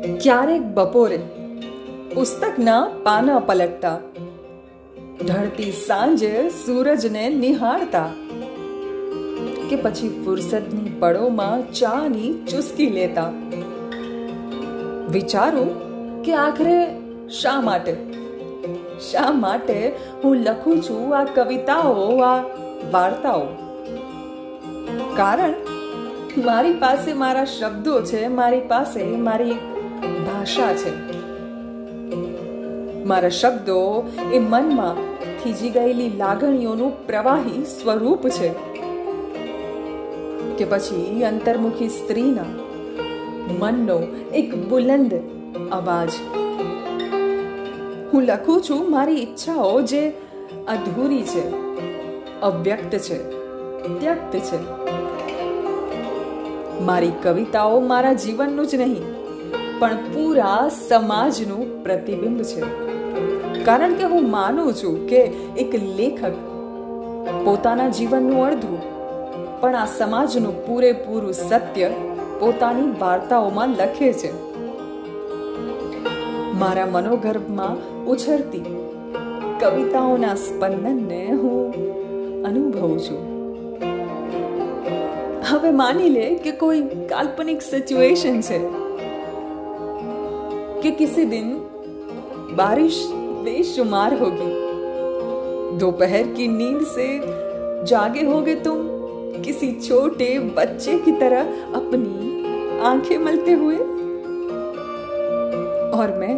ક્યારેક બપોરે પુસ્તકના પાના પલટતા ઢળતી સાંજે સૂરજને નિહાળતા કે પછી ફુરસદની પળોમાં ચાની ચુસ્કી લેતા. વિચારું કે આખરે શા માટે? શા માટે હું લખું છું આ કવિતાઓ, આ વાર્તાઓ? કારણ મારી પાસે મારા શબ્દો છે, મારી પાસે મારી ભાષા છે. મારા શબ્દો એ મનમાં થીજી ગયેલી લાગણીઓનું પ્રવાહી સ્વરૂપ છે. કે પછી અંતર્મુખી સ્ત્રીના મનનો એક બુલંદ અવાજ. હું લખું છું મારી ઈચ્છાઓ જે અધૂરી છે, અવ્યક્ત છે, ત્યક્ત છે. મારી કવિતાઓ મારા જીવનનું જ નહીં પણ પૂરા સમાજનું પ્રતિબિંબ છે. કારણ કે હું માનું છું કે એક લેખક પોતાના જીવનનું અડધું પણ આ સમાજનું પૂરેપૂરું સત્ય પોતાની વાર્તાઓમાં લખે છે. મારા મનોગર્ભમાં ઉછરતી કવિતાઓના સ્પંદનને હું અનુભવું છું. હવે માની લે કે કોઈ કાલ્પનિક સિચ્યુએશન છે. कि किसी दिन बारिश बेशुमार होगी। दोपहर की नींद से जागे होगे तुम। किसी छोटे बच्चे की तरह अपनी आँखें मलते हुए। और मैं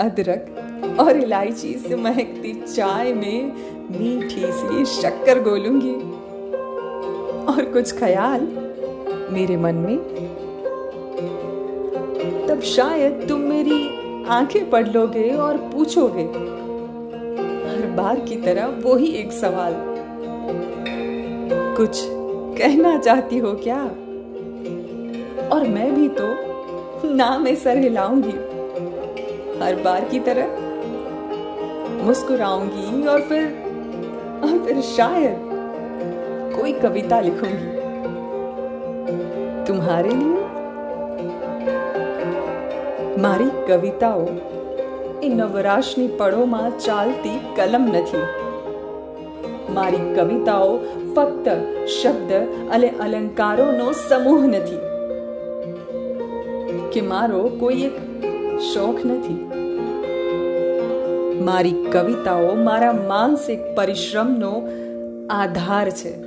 अदरक और इलायची से महकती चाय में मीठी सी शक्कर गोलूँगी। और कुछ ख्याल मेरे मन में। तब शायद तुम मेरी आँखें पढ़ लोगे और पूछोगे। हर बार की तरह वो ही एक सवाल। कुछ कहना चाहती हो क्या? और मैं भी तो ना में सर हिलाऊँगी। हर बार की तरह मुस्कुराऊँगी और फिर और फिर शायद कोई कविता लिखूँगी। तुम्हारे लिए મારી કવિતાઓ. એ નવરાશની પળોમાં ચાલતી કલમ નથી. મારી કવિતાઓ ફક્ત શબ્દ અને અલંકારોનો સમૂહ નથી. કે મારો કોઈ એક શોખ નથી. મારી કવિતાઓ મારા માનસિક પરિશ્રમનો આધાર છે.